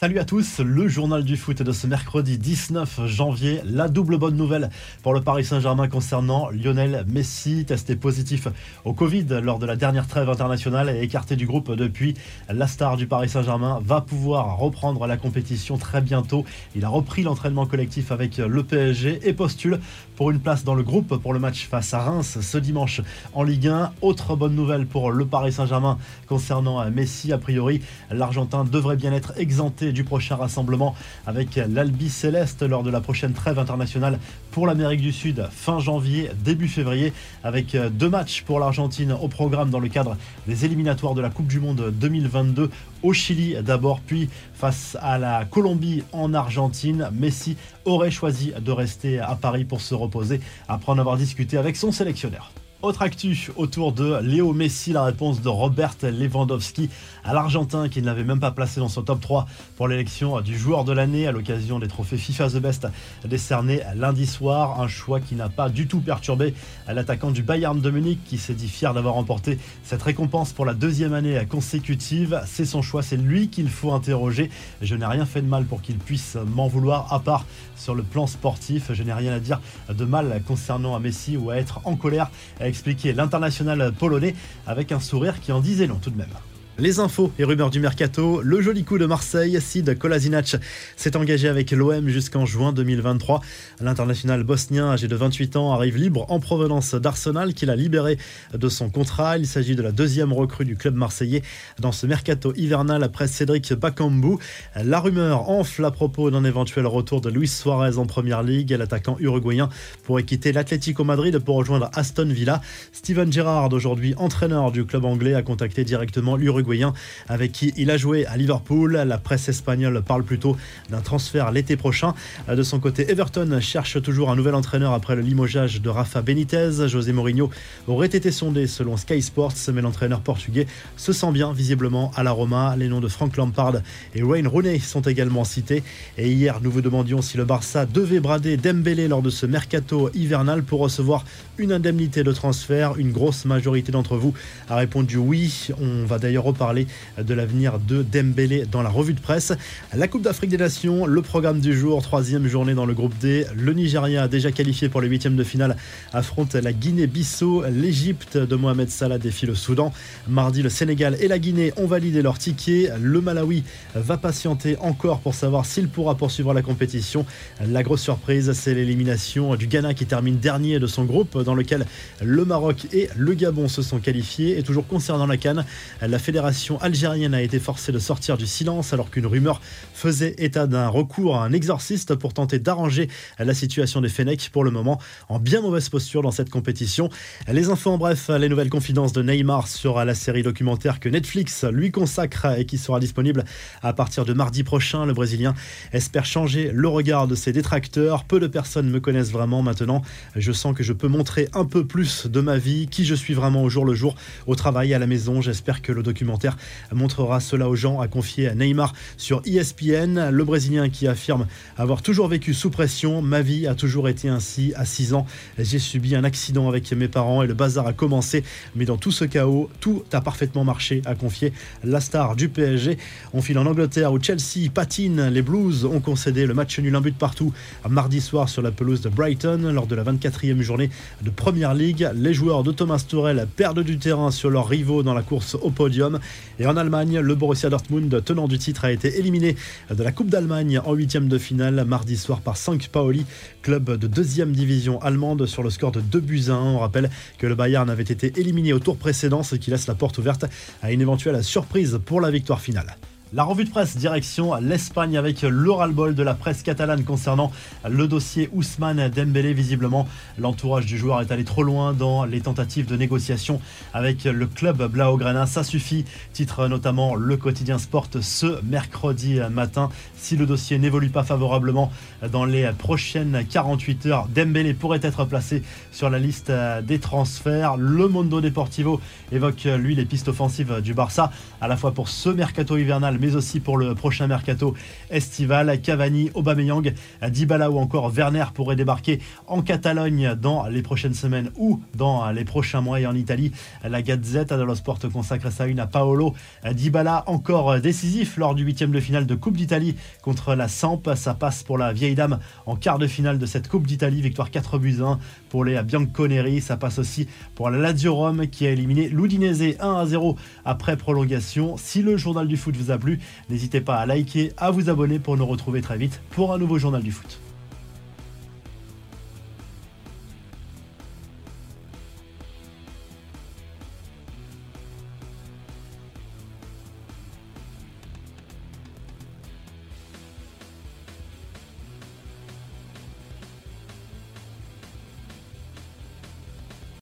Salut à tous, le journal du foot de ce mercredi 19 janvier. La double bonne nouvelle pour le Paris Saint-Germain concernant Lionel Messi, testé positif au Covid lors de la dernière trêve internationale et écarté du groupe depuis. La star du Paris Saint-Germain va pouvoir reprendre la compétition très bientôt. Il a repris l'entraînement collectif avec le PSG et postule pour une place dans le groupe pour le match face à Reims ce dimanche en Ligue 1. Autre bonne nouvelle pour le Paris Saint-Germain concernant Messi. A priori, l'Argentin devrait bien être exempté du prochain rassemblement avec l'Albi Céleste lors de la prochaine trêve internationale pour l'Amérique du Sud fin janvier, début février, avec deux matchs pour l'Argentine au programme dans le cadre des éliminatoires de la Coupe du Monde 2022 au Chili d'abord, puis face à la Colombie en Argentine. Messi aurait choisi de rester à Paris pour se reposer après en avoir discuté avec son sélectionneur. Autre actu autour de Léo Messi, la réponse de Robert Lewandowski à l'Argentin qui ne l'avait même pas placé dans son top 3 pour l'élection du joueur de l'année à l'occasion des trophées FIFA The Best décernés lundi soir. Un choix qui n'a pas du tout perturbé l'attaquant du Bayern de Munich qui s'est dit fier d'avoir remporté cette récompense pour la deuxième année consécutive. C'est son choix, c'est lui qu'il faut interroger. Je n'ai rien fait de mal pour qu'il puisse m'en vouloir, à part sur le plan sportif. Je n'ai rien à dire de mal concernant Messi ou à être en colère expliqué l'international polonais avec un sourire qui en disait long tout de même. Les infos et rumeurs du mercato, le joli coup de Marseille, Sid Kolasinac s'est engagé avec l'OM jusqu'en juin 2023. L'international bosnien âgé de 28 ans arrive libre en provenance d'Arsenal qu'il a libéré de son contrat. Il s'agit de la deuxième recrue du club marseillais dans ce mercato hivernal après Cédric Bakambu. La rumeur enfle à propos d'un éventuel retour de Luis Suarez en première ligue. L'attaquant uruguayen pourrait quitter l'Atlético Madrid pour rejoindre Aston Villa. Steven Gerrard, aujourd'hui entraîneur du club anglais, a contacté directement l'Uruguay avec qui il a joué à Liverpool. La presse espagnole parle plutôt d'un transfert l'été prochain. De son côté, Everton cherche toujours un nouvel entraîneur après le limogeage de Rafa Benitez. José Mourinho aurait été sondé selon Sky Sports, mais l'entraîneur portugais se sent bien visiblement à la Roma. Les noms de Frank Lampard et Wayne Rooney sont également cités. Et hier, nous vous demandions si le Barça devait brader Dembélé lors de ce mercato hivernal pour recevoir une indemnité de transfert. Une grosse majorité d'entre vous a répondu oui. On va d'ailleurs parler de l'avenir de Dembélé dans la revue de presse. La Coupe d'Afrique des Nations, le programme du jour, troisième journée dans le groupe D. Le Nigeria, déjà qualifié pour les huitièmes de finale, affronte la Guinée-Bissau. L'Égypte de Mohamed Salah défie le Soudan. Mardi, le Sénégal et la Guinée ont validé leur ticket. Le Malawi va patienter encore pour savoir s'il pourra poursuivre la compétition. La grosse surprise, c'est l'élimination du Ghana qui termine dernier de son groupe dans lequel le Maroc et le Gabon se sont qualifiés. Et toujours concernant la Cannes, la fédération algérienne a été forcée de sortir du silence alors qu'une rumeur faisait état d'un recours à un exorciste pour tenter d'arranger la situation des Fennecs pour le moment en bien mauvaise posture dans cette compétition. Les infos en bref, les nouvelles confidences de Neymar sur la série documentaire que Netflix lui consacre et qui sera disponible à partir de mardi prochain. Le Brésilien espère changer le regard de ses détracteurs. Peu de personnes me connaissent vraiment maintenant. Je sens que je peux montrer un peu plus de ma vie, qui je suis vraiment au jour le jour, au travail, à la maison. J'espère que le documentaire montrera cela aux gens, a confié Neymar sur ESPN. Le Brésilien qui affirme avoir toujours vécu sous pression. Ma vie a toujours été ainsi. À 6 ans, j'ai subi un accident avec mes parents et le bazar a commencé. Mais dans tout ce chaos, tout a parfaitement marché, a confié la star du PSG. On file en Angleterre où Chelsea patine. Les Blues ont concédé le match nul un but partout mardi soir sur la pelouse de Brighton lors de la 24e journée de Première League. Les joueurs de Thomas Tuchel perdent du terrain sur leurs rivaux dans la course au podium. Et en Allemagne, le Borussia Dortmund, tenant du titre, a été éliminé de la Coupe d'Allemagne en huitième de finale mardi soir par 5 Paoli, club de deuxième division allemande sur le score de 2 buts à 1. On rappelle que le Bayern avait été éliminé au tour précédent, ce qui laisse la porte ouverte à une éventuelle surprise pour la victoire finale. La revue de presse direction l'Espagne avec le bol de la presse catalane concernant le dossier Ousmane Dembélé. Visiblement, l'entourage du joueur est allé trop loin dans les tentatives de négociation avec le club Blaugrana. Ça suffit, titre notamment le quotidien Sport ce mercredi matin. Si le dossier n'évolue pas favorablement dans les prochaines 48 heures, Dembélé pourrait être placé sur la liste des transferts. Le Mondo Deportivo évoque lui les pistes offensives du Barça, à la fois pour ce mercato hivernal mais aussi pour le prochain mercato estival. Cavani, Aubameyang, Dybala ou encore Werner pourraient débarquer en Catalogne dans les prochaines semaines ou dans les prochains mois. Et en Italie, la Gazette dello Sport consacre sa une à Paolo Dybala, encore décisif lors du huitième de finale de Coupe d'Italie contre la Samp. Ça passe pour la vieille dame en quart de finale de cette Coupe d'Italie. Victoire 4 buts 1 pour les Bianconeri. Ça passe aussi pour la Lazio Rome qui a éliminé l'Udinese 1 à 0 après prolongation. Si le journal du foot vous a n'hésitez pas à liker, à vous abonner pour nous retrouver très vite pour un nouveau journal du foot.